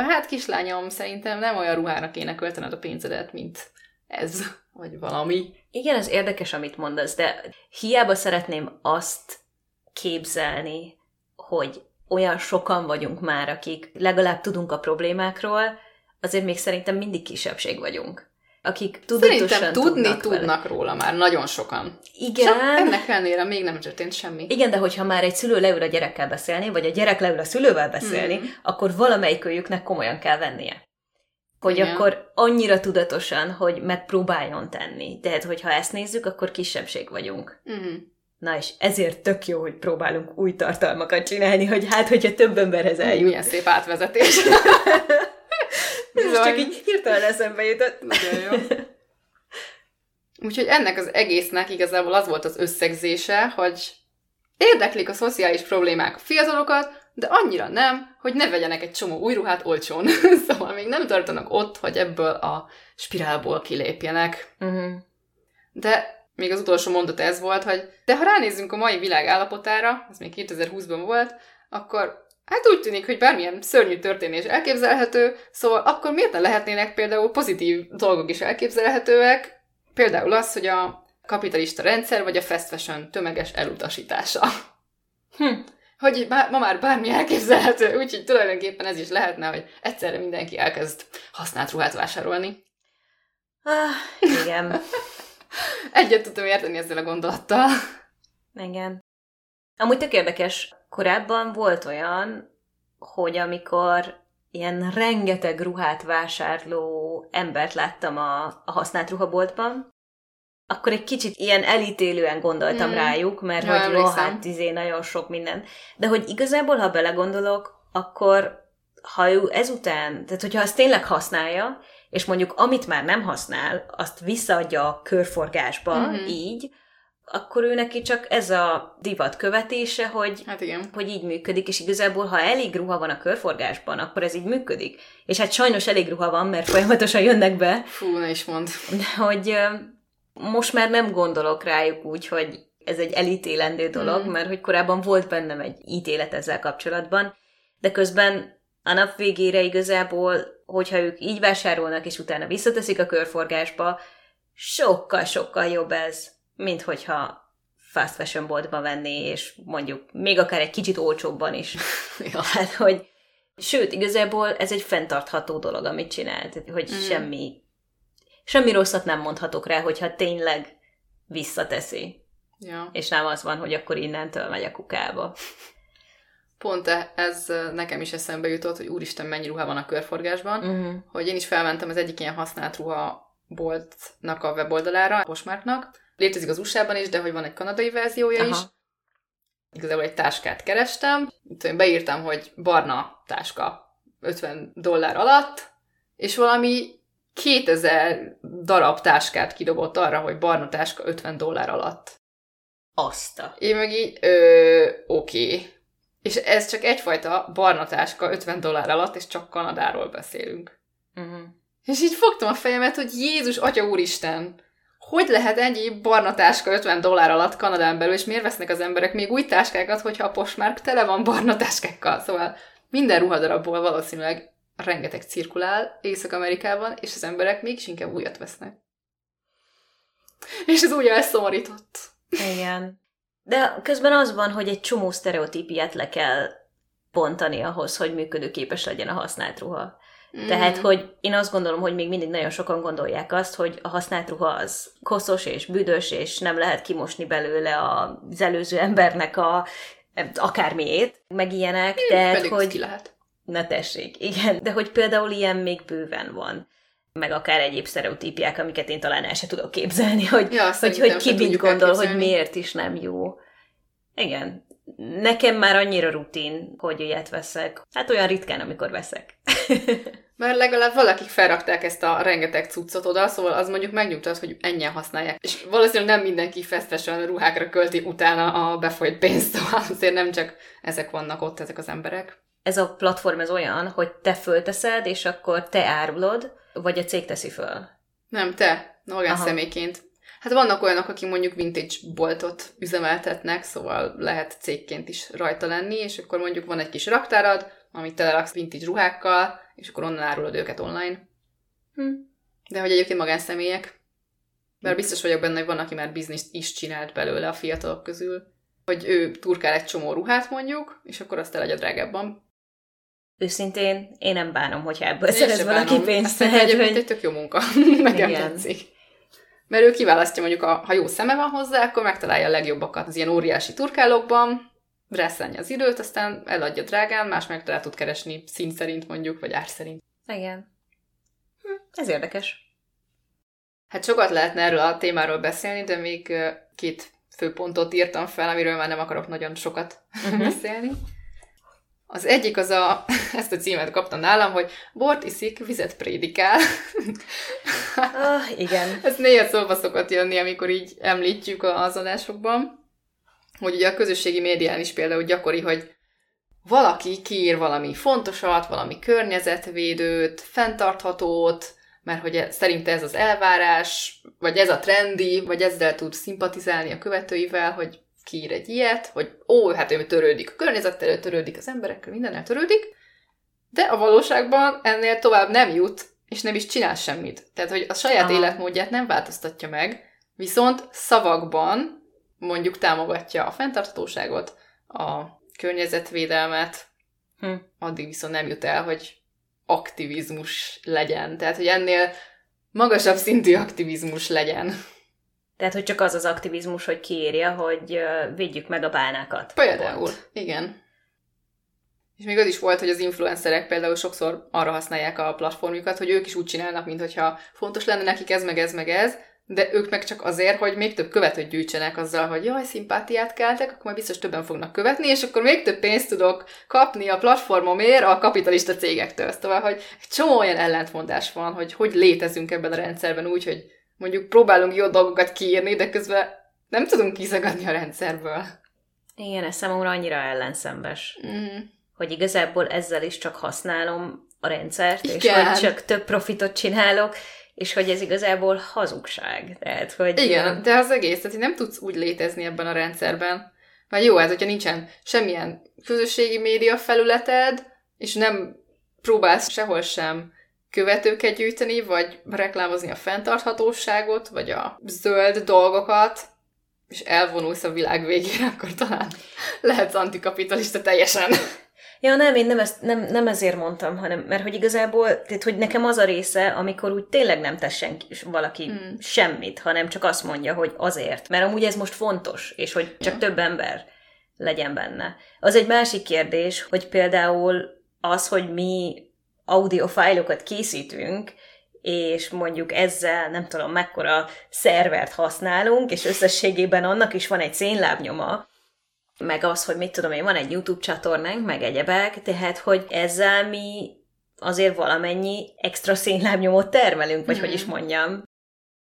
hát kislányom, szerintem nem olyan ruhára kéne költened a pénzedet, mint ez, vagy valami. Igen, ez érdekes, amit mondasz, de hiába szeretném azt képzelni, hogy olyan sokan vagyunk már, akik legalább tudunk a problémákról, azért még szerintem mindig kisebbség vagyunk. Akik tudatosan Szerintem tudni tudnak, tudnak vele. róla már nagyon sokan. Igen. Csak ennek ellenére még nem történt semmi. Igen, de hogyha már egy szülő leül a gyerekkel beszélni, vagy a gyerek leül a szülővel beszélni, hmm. akkor valamelyikőjüknek komolyan kell vennie. Hogy Igen. akkor annyira tudatosan, hogy megpróbáljon tenni. Tehát, hogyha ezt nézzük, akkor kisebbség vagyunk. Hmm. Na és ezért tök jó, hogy próbálunk új tartalmakat csinálni, hogy hát, hogyha több emberhez eljut. Milyen szép átvezetés. Ez csak így hirtelen eszembe jutott. Nagyon jó. Úgyhogy ennek az egésznek igazából az volt az összegzése, hogy érdeklik a szociális problémák a fiatalokat, de annyira nem, hogy ne vegyenek egy csomó új ruhát olcsón. szóval még nem tartanak ott, hogy ebből a spirálból kilépjenek. Uh-huh. De még az utolsó mondat ez volt, hogy de ha ránézzünk a mai világ állapotára, ez még 2020-ban volt, akkor hát úgy tűnik, hogy bármilyen szörnyű történés elképzelhető, szóval akkor miért ne lehetnének például pozitív dolgok is elképzelhetőek, például az, hogy a kapitalista rendszer vagy a fast fashion tömeges elutasítása. Hm. Hogy ma már bármi elképzelhető, úgyhogy tulajdonképpen ez is lehetne, hogy egyszerre mindenki elkezd használt ruhát vásárolni. Ah, igen. Egyet tudom érteni ezzel a gondolattal. Igen. Amúgy tök érdekes, korábban volt olyan, hogy amikor ilyen rengeteg ruhát vásárló embert láttam a, a használt ruhaboltban, akkor egy kicsit ilyen elítélően gondoltam mm. rájuk, mert ja, hogy jó, hát izé nagyon sok minden. De hogy igazából, ha belegondolok, akkor ha ő ezután, tehát hogyha azt tényleg használja, és mondjuk amit már nem használ, azt visszaadja a körforgásba, mm-hmm. így, akkor ő neki csak ez a divat követése, hogy, hát igen. hogy így működik, és igazából, ha elég ruha van a körforgásban, akkor ez így működik. És hát sajnos elég ruha van, mert folyamatosan jönnek be. Fú, ne is mond. Hogy most már nem gondolok rájuk úgy, hogy ez egy elítélendő dolog, mm. mert hogy korábban volt bennem egy ítélet ezzel kapcsolatban, de közben a nap végére igazából, hogyha ők így vásárolnak, és utána visszateszik a körforgásba, sokkal-sokkal jobb ez, mint hogyha fast fashion boltba venné, és mondjuk még akár egy kicsit olcsóbban is. ja. Hát, hogy sőt, igazából ez egy fenntartható dolog, amit csinált, hogy mm. semmi, semmi rosszat nem mondhatok rá, hogyha tényleg visszateszi. Ja. És nem az van, hogy akkor innentől megy a kukába. Pont e, ez nekem is eszembe jutott, hogy úristen, mennyi ruha van a körforgásban, uh-huh. hogy én is felmentem az egyik ilyen használt ruha boltnak a weboldalára, a Postmarknak. Létezik az USA-ban is, de hogy van egy kanadai verziója Aha. is. Igazából egy táskát kerestem, én beírtam, hogy barna táska 50 dollár alatt, és valami 2000 darab táskát kidobott arra, hogy barna táska 50 dollár alatt. Azta. Én meg így, ö, oké. Okay. És ez csak egyfajta barna táska 50 dollár alatt, és csak Kanadáról beszélünk. Uh-huh. És így fogtam a fejemet, hogy Jézus, Atya Úristen, hogy lehet ennyi barna táska 50 dollár alatt Kanadán belül, és miért vesznek az emberek még új táskákat, hogyha a postmárk tele van barna táskákkal? Szóval minden ruhadarabból valószínűleg rengeteg cirkulál Észak-Amerikában, és az emberek mégis inkább újat vesznek. És ez úgy elszomorított. Igen. De közben az van, hogy egy csomó sztereotípiát le kell bontani ahhoz, hogy működőképes legyen a használt ruha. Mm. Tehát, hogy én azt gondolom, hogy még mindig nagyon sokan gondolják azt, hogy a használt ruha az koszos és büdös, és nem lehet kimosni belőle az előző embernek a akármiét, meg ilyenek, mm, de hogy... ki lehet. Na tessék, igen, de hogy például ilyen még bőven van meg akár egyéb sztereotípiák, amiket én talán el sem tudok képzelni, hogy, ja, hogy, hogy ki mit gondol, elképzelni. hogy miért is nem jó. Igen. Nekem már annyira rutin, hogy ilyet veszek. Hát olyan ritkán, amikor veszek. Mert legalább valakik felrakták ezt a rengeteg cuccot oda, szóval az mondjuk megnyugtat, hogy ennyien használják. És valószínűleg nem mindenki fesztesen ruhákra költi utána a befolyt pénzt, szóval azért nem csak ezek vannak ott, ezek az emberek. Ez a platform ez olyan, hogy te fölteszed, és akkor te árulod, vagy a cég teszi föl? Nem, te, magánszemélyként. Hát vannak olyanok, akik mondjuk vintage boltot üzemeltetnek, szóval lehet cégként is rajta lenni, és akkor mondjuk van egy kis raktárad, amit teleraksz vintage ruhákkal, és akkor onnan árulod őket online. Hm. De hogy egyébként magánszemélyek. Mert biztos vagyok benne, hogy van, aki már bizniszt is csinált belőle a fiatalok közül. Hogy ő turkál egy csomó ruhát mondjuk, és akkor azt eladja drágábban őszintén én nem bánom, hogyha ebből én szerez valaki pénzt. Tehát, egyébként hogy... egy tök jó munka. Nekem Igen. tetszik. Mert ő kiválasztja mondjuk, a, ha jó szeme van hozzá, akkor megtalálja a legjobbakat az ilyen óriási turkálókban, reszelni az időt, aztán eladja drágán, más meg talán tud keresni szín szerint mondjuk, vagy ár szerint. Igen. Hm, ez érdekes. Hát sokat lehetne erről a témáról beszélni, de még két főpontot írtam fel, amiről már nem akarok nagyon sokat uh-huh. beszélni. Az egyik az a, ezt a címet kaptam nálam, hogy bort iszik, vizet prédikál. ah, igen. Ez néha szóba szokott jönni, amikor így említjük az adásokban, hogy ugye a közösségi médián is például gyakori, hogy valaki kiír valami fontosat, valami környezetvédőt, fenntarthatót, mert hogy szerinte ez az elvárás, vagy ez a trendi, vagy ezzel tud szimpatizálni a követőivel, hogy kiír egy ilyet, hogy ó, hát ő törődik a környezettel, törődik az emberekkel, mindennel törődik, de a valóságban ennél tovább nem jut, és nem is csinál semmit. Tehát, hogy a saját Aha. életmódját nem változtatja meg, viszont szavakban mondjuk támogatja a fenntarthatóságot, a környezetvédelmet, hm. addig viszont nem jut el, hogy aktivizmus legyen. Tehát, hogy ennél magasabb szintű aktivizmus legyen. Tehát, hogy csak az az aktivizmus, hogy kiírja, hogy védjük meg a bálnákat. Például, Pont. igen. És még az is volt, hogy az influencerek például sokszor arra használják a platformjukat, hogy ők is úgy csinálnak, mintha fontos lenne nekik ez, meg ez, meg ez, de ők meg csak azért, hogy még több követőt gyűjtsenek azzal, hogy jaj, szimpátiát keltek, akkor majd biztos többen fognak követni, és akkor még több pénzt tudok kapni a platformomért a kapitalista cégektől. Szóval, hogy egy csomó olyan ellentmondás van, hogy hogy létezünk ebben a rendszerben úgy, hogy mondjuk próbálunk jó dolgokat kiírni, de közben nem tudunk kiszagadni a rendszerből. Igen, ez számomra annyira ellenszembes. Mm. Hogy igazából ezzel is csak használom a rendszert, Igen. és hogy csak több profitot csinálok, és hogy ez igazából hazugság. Tehát, hogy... Igen, de az egész, tehát nem tudsz úgy létezni ebben a rendszerben. Mert jó ez, hogyha nincsen semmilyen közösségi média felületed, és nem próbálsz sehol sem követőket gyűjteni, vagy reklámozni a fenntarthatóságot, vagy a zöld dolgokat, és elvonulsz a világ végére, akkor talán lehetsz antikapitalista teljesen. Ja, nem, én nem, ezt, nem, nem ezért mondtam, hanem mert hogy igazából, tehát hogy nekem az a része, amikor úgy tényleg nem tesz senki, valaki hmm. semmit, hanem csak azt mondja, hogy azért, mert amúgy ez most fontos, és hogy csak ja. több ember legyen benne. Az egy másik kérdés, hogy például az, hogy mi audiofájlokat készítünk, és mondjuk ezzel nem tudom mekkora szervert használunk, és összességében annak is van egy szénlábnyoma, meg az, hogy mit tudom én, van egy YouTube csatornánk, meg egyebek, tehát, hogy ezzel mi azért valamennyi extra szénlábnyomot termelünk, vagy mm. hogy is mondjam.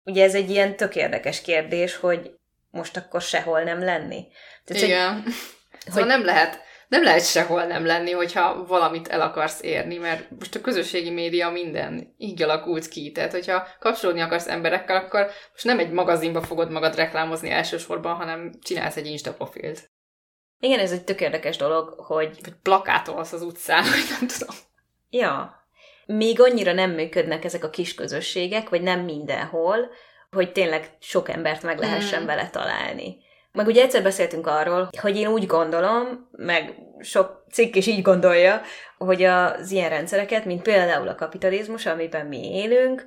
Ugye ez egy ilyen tök érdekes kérdés, hogy most akkor sehol nem lenni. Tehát, Igen. Hogy, szóval hogy nem lehet nem lehet sehol nem lenni, hogyha valamit el akarsz érni, mert most a közösségi média minden így alakult ki. Tehát, hogyha kapcsolódni akarsz emberekkel, akkor most nem egy magazinba fogod magad reklámozni elsősorban, hanem csinálsz egy Insta profilt. Igen, ez egy tök érdekes dolog, hogy... Vagy plakátolsz az utcán, vagy nem tudom. Ja. Még annyira nem működnek ezek a kis közösségek, vagy nem mindenhol, hogy tényleg sok embert meg lehessen mm. vele találni. Meg ugye egyszer beszéltünk arról, hogy én úgy gondolom, meg sok cikk is így gondolja, hogy az ilyen rendszereket, mint például a kapitalizmus, amiben mi élünk,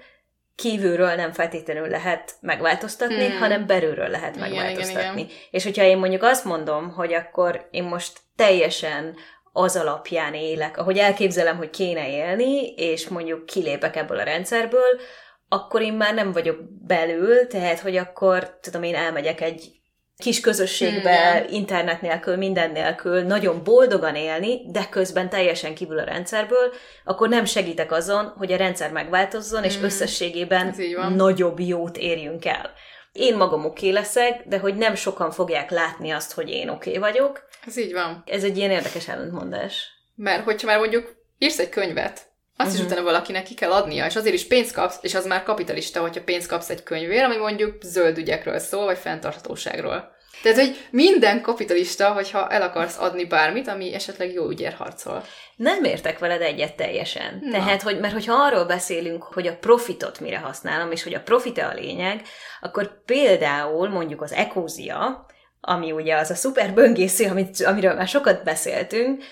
kívülről nem feltétlenül lehet megváltoztatni, hmm. hanem belülről lehet igen, megváltoztatni. Igen, igen. És hogyha én mondjuk azt mondom, hogy akkor én most teljesen az alapján élek, ahogy elképzelem, hogy kéne élni, és mondjuk kilépek ebből a rendszerből, akkor én már nem vagyok belül, tehát hogy akkor, tudom én, elmegyek egy kis közösségbe, hmm. internet nélkül, minden nélkül nagyon boldogan élni, de közben teljesen kívül a rendszerből, akkor nem segítek azon, hogy a rendszer megváltozzon, és hmm. összességében nagyobb jót érjünk el. Én magam oké okay leszek, de hogy nem sokan fogják látni azt, hogy én oké okay vagyok. Ez így van. Ez egy ilyen érdekes ellentmondás. Mert hogyha már mondjuk írsz egy könyvet, azt uh-huh. is mhm. utána valakinek ki kell adnia, és azért is pénzt kapsz, és az már kapitalista, hogyha pénzt kapsz egy könyvér, ami mondjuk zöld ügyekről szól, vagy fenntarthatóságról. Tehát, hogy minden kapitalista, hogyha el akarsz adni bármit, ami esetleg jó ügyért harcol. Nem értek veled egyet teljesen. Na. Tehát, hogy, mert hogyha arról beszélünk, hogy a profitot mire használom, és hogy a profit a lényeg, akkor például mondjuk az ekózia, ami ugye az a szuper böngésző, amit, amiről már sokat beszéltünk,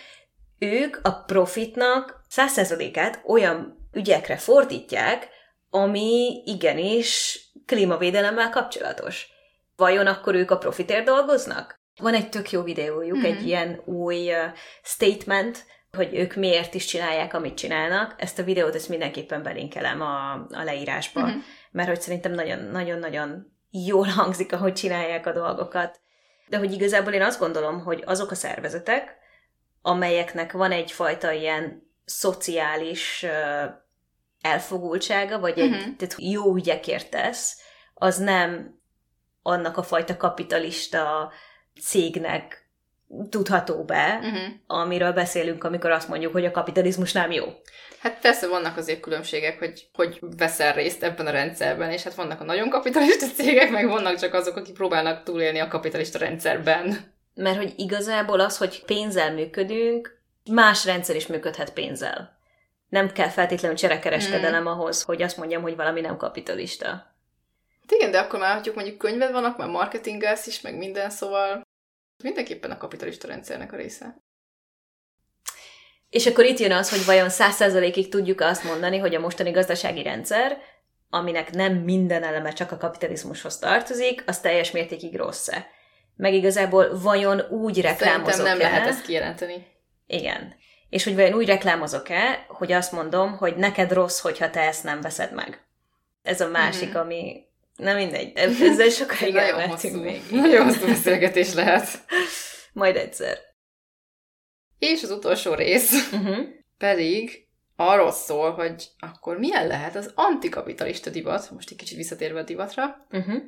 ők a profitnak százszerzadékát olyan ügyekre fordítják, ami igenis klímavédelemmel kapcsolatos. Vajon akkor ők a profitért dolgoznak? Van egy tök jó videójuk, mm-hmm. egy ilyen új uh, statement, hogy ők miért is csinálják, amit csinálnak. Ezt a videót ezt mindenképpen belinkelem a, a leírásba, mm-hmm. mert hogy szerintem nagyon-nagyon jól hangzik, ahogy csinálják a dolgokat. De hogy igazából én azt gondolom, hogy azok a szervezetek, amelyeknek van egyfajta ilyen szociális elfogultsága, vagy egy uh-huh. tehát jó ügyekért tesz, az nem annak a fajta kapitalista cégnek tudható be, Uh-huh. amiről beszélünk, amikor azt mondjuk, hogy a kapitalizmus nem jó. Hát persze vannak azért különbségek, hogy hogy veszel részt ebben a rendszerben, és hát vannak a nagyon kapitalista cégek, meg vannak csak azok, akik próbálnak túlélni a kapitalista rendszerben. Mert hogy igazából az, hogy pénzzel működünk, más rendszer is működhet pénzzel. Nem kell feltétlenül cserekereskedelem Hmm. ahhoz, hogy azt mondjam, hogy valami nem kapitalista. Hát igen, de akkor már, hogy mondjuk könyved vannak, már marketingelsz is, meg minden, szóval mindenképpen a kapitalista rendszernek a része. És akkor itt jön az, hogy vajon száz százalékig tudjuk azt mondani, hogy a mostani gazdasági rendszer, aminek nem minden eleme csak a kapitalizmushoz tartozik, az teljes mértékig rossz-e. Meg igazából vajon úgy Szerintem reklámozok nem lehet ezt kijelenteni. Igen. És hogy vajon úgy reklámozok-e, hogy azt mondom, hogy neked rossz, hogyha te ezt nem veszed meg. Ez a másik, Mhm. ami... Na mindegy, ezzel sokáig Nagyon hosszú, még. nagyon hosszú beszélgetés lehet. Majd egyszer. És az utolsó rész Uh-huh. pedig arról szól, hogy akkor milyen lehet az antikapitalista divat, most egy kicsit visszatérve a divatra, Uh-huh.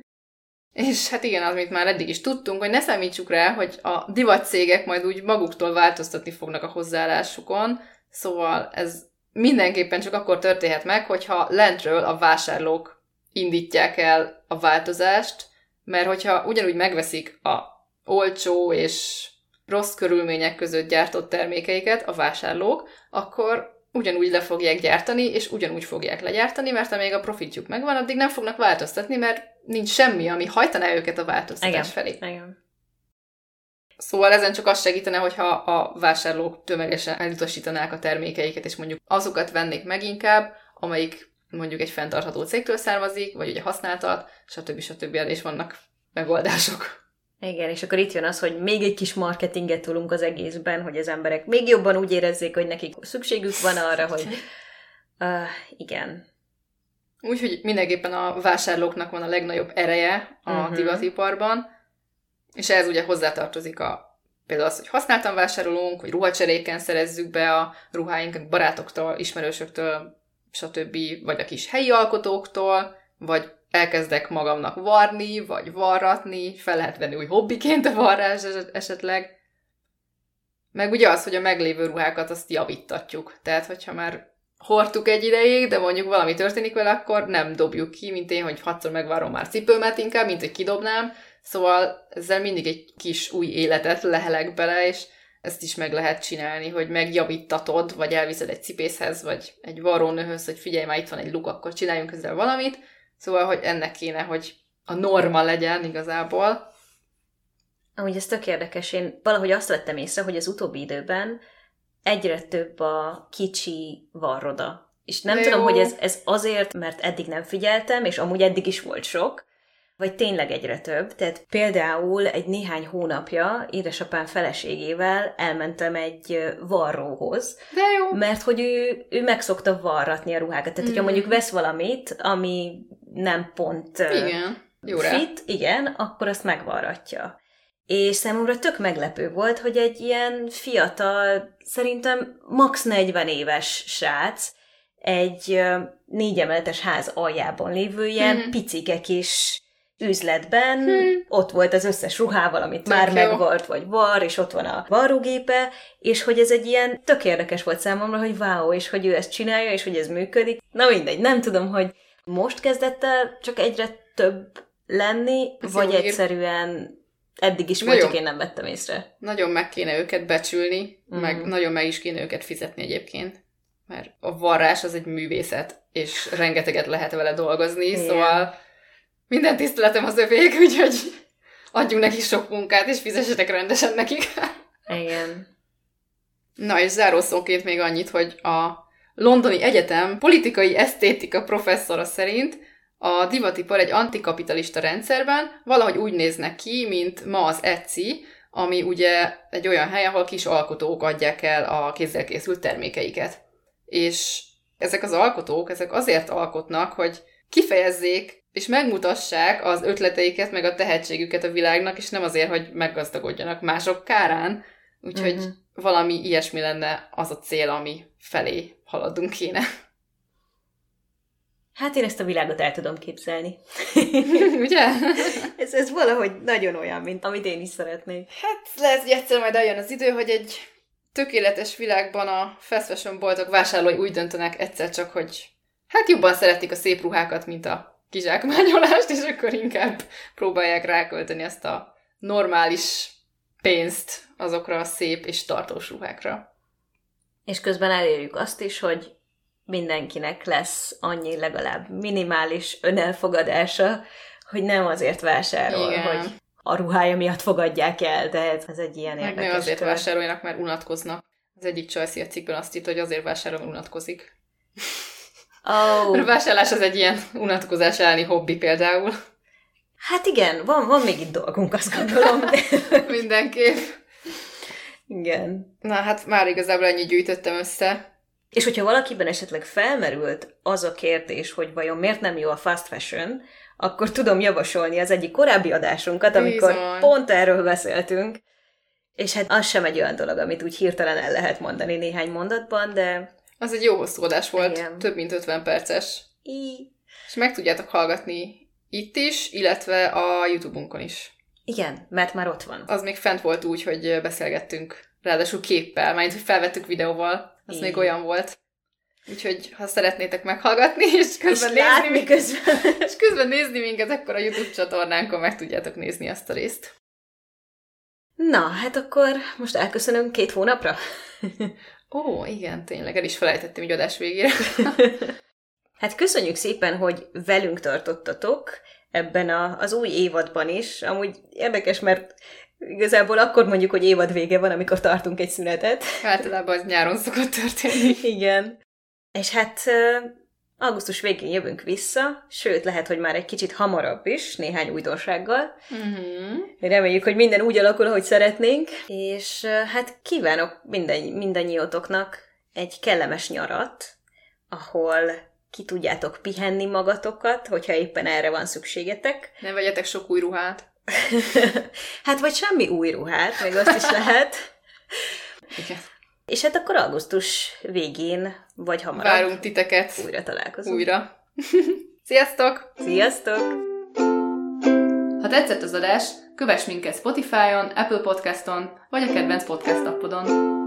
És hát igen, az, amit már eddig is tudtunk, hogy ne számítsuk rá, hogy a divatcégek majd úgy maguktól változtatni fognak a hozzáállásukon, szóval ez mindenképpen csak akkor történhet meg, hogyha lentről a vásárlók indítják el a változást, mert hogyha ugyanúgy megveszik a olcsó és rossz körülmények között gyártott termékeiket a vásárlók, akkor ugyanúgy le fogják gyártani, és ugyanúgy fogják legyártani, mert amíg a profitjuk megvan, addig nem fognak változtatni, mert nincs semmi, ami hajtaná őket a változtatás Igen. felé. Igen. Szóval ezen csak azt segítene, hogyha a vásárlók tömegesen elutasítanák a termékeiket, és mondjuk azokat vennék meg inkább, amelyik mondjuk egy fenntartható cégtől származik, vagy ugye használtat, stb. stb. és vannak megoldások. Igen, és akkor itt jön az, hogy még egy kis marketinget tudunk az egészben, hogy az emberek még jobban úgy érezzék, hogy nekik szükségük van arra, hogy uh, igen. Úgyhogy mindenképpen a vásárlóknak van a legnagyobb ereje a Mhm. uh-huh. divatiparban, és ehhez ugye hozzátartozik a, például az, hogy használtan vásárolunk, hogy ruhacseréken szerezzük be a ruháinkat barátoktól, ismerősöktől, stb., vagy a kis helyi alkotóktól, vagy elkezdek magamnak varni, vagy varratni, fel lehet venni új hobbiként a varrás eset- esetleg. Meg ugye az, hogy a meglévő ruhákat azt javítatjuk. Tehát, hogyha már hordtuk egy ideig, de mondjuk valami történik vele, akkor nem dobjuk ki, mint én, hogy hatszor megvárom már cipőmet inkább, mint hogy kidobnám. Szóval ezzel mindig egy kis új életet lehelek bele, és ezt is meg lehet csinálni, hogy megjavítatod, vagy elviszed egy cipészhez, vagy egy varrónőhöz, hogy figyelj, már itt van egy luk, akkor csináljunk ezzel valamit. Szóval, hogy ennek kéne, hogy a norma legyen igazából. Amúgy ez tök érdekes. Én valahogy azt vettem észre, hogy az utóbbi időben egyre több a kicsi varroda. És nem De tudom, jó. hogy ez, ez azért, mert eddig nem figyeltem, és amúgy eddig is volt sok, vagy tényleg egyre több. Tehát például egy néhány hónapja édesapám feleségével elmentem egy varróhoz, De jó. mert hogy ő, ő megszokta varratni a ruhákat. Tehát, hogyha Mm. mondjuk vesz valamit, ami nem pont Igen. Jó fit, igen, akkor azt megvarratja. És számomra tök meglepő volt, hogy egy ilyen fiatal, szerintem max 40 éves srác, egy négy emeletes ház aljában lévő ilyen Mhm. picike kis üzletben, Hmm. ott volt az összes ruhával, amit Tök már jó. megvart, vagy var, és ott van a varrógépe, és hogy ez egy ilyen tök érdekes volt számomra, hogy wow, és hogy ő ezt csinálja, és hogy ez működik. Na mindegy, nem tudom, hogy most kezdett el csak egyre több lenni, Ez vagy jó hír. egyszerűen eddig is volt, csak én nem vettem észre. Nagyon meg kéne őket becsülni, Mhm. meg nagyon meg is kéne őket fizetni egyébként. Mert a varrás az egy művészet, és rengeteget lehet vele dolgozni, Igen. szóval minden tiszteletem az övék, úgyhogy adjunk neki sok munkát, és fizessetek rendesen nekik. Igen. Na, és zárószóként még annyit, hogy a Londoni Egyetem politikai esztétika professzora szerint a divatipar egy antikapitalista rendszerben valahogy úgy néznek ki, mint ma az Etsy, ami ugye egy olyan hely, ahol kis alkotók adják el a kézzel készült termékeiket. És ezek az alkotók, ezek azért alkotnak, hogy kifejezzék és megmutassák az ötleteiket, meg a tehetségüket a világnak, és nem azért, hogy meggazdagodjanak mások kárán. Úgyhogy Mhm. valami ilyesmi lenne az a cél, ami felé haladunk kéne. Hát én ezt a világot el tudom képzelni. Ugye? ez, ez valahogy nagyon olyan, mint amit én is szeretnék. Hát lehet, hogy egyszer majd eljön az idő, hogy egy tökéletes világban a fast fashion boltok vásárlói úgy döntenek egyszer csak, hogy hát jobban szeretik a szép ruhákat, mint a kizsákmányolást, és akkor inkább próbálják rákölteni ezt a normális pénzt azokra a szép és tartós ruhákra. És közben elérjük azt is, hogy mindenkinek lesz annyi legalább minimális önelfogadása, hogy nem azért vásárol, Igen. hogy a ruhája miatt fogadják el, de ez egy ilyen Meg érdekes. azért kör. vásároljanak, mert unatkoznak. Az egyik Chelsea cikkben azt írt, hogy azért vásárol, mert unatkozik. Oh. A vásárlás az egy ilyen unatkozás elleni hobbi például. Hát igen, van, van még itt dolgunk, azt gondolom. Mindenképp. Igen. Na hát már igazából ennyi gyűjtöttem össze. És hogyha valakiben esetleg felmerült az a kérdés, hogy vajon miért nem jó a fast fashion, akkor tudom javasolni az egyik korábbi adásunkat, amikor Bizony. pont erről beszéltünk. És hát az sem egy olyan dolog, amit úgy hirtelen el lehet mondani néhány mondatban, de... Az egy jó hosszú adás volt, Igen. több mint 50 perces. I... És meg tudjátok hallgatni itt is, illetve a YouTube-unkon is. Igen, mert már ott van. Az még fent volt úgy, hogy beszélgettünk, ráadásul képpel, majd hogy felvettük videóval. Az Igen. még olyan volt. Úgyhogy, ha szeretnétek meghallgatni, és közben, és nézni, mi közben. és közben nézni minket, akkor a YouTube csatornánkon meg tudjátok nézni azt a részt. Na, hát akkor most elköszönünk két hónapra. Ó, igen, tényleg, el is felejtettem így adás végére. hát köszönjük szépen, hogy velünk tartottatok ebben a, az új évadban is. Amúgy érdekes, mert Igazából akkor mondjuk, hogy évad vége van, amikor tartunk egy szünetet. Általában az nyáron szokott történni. Igen. És hát augusztus végén jövünk vissza, sőt, lehet, hogy már egy kicsit hamarabb is, néhány újdonsággal. Uh-huh. Reméljük, hogy minden úgy alakul, ahogy szeretnénk, és hát kívánok minden, mindannyiótoknak egy kellemes nyarat, ahol ki tudjátok pihenni magatokat, hogyha éppen erre van szükségetek. Ne vegyetek sok új ruhát. hát vagy semmi új ruhát, még azt is lehet. Igen. És hát akkor augusztus végén, vagy hamarabb. Várunk titeket. Újra találkozunk. Újra. Sziasztok! Sziasztok! Ha tetszett az adás, kövess minket Spotify-on, Apple Podcaston, vagy a kedvenc podcast appodon.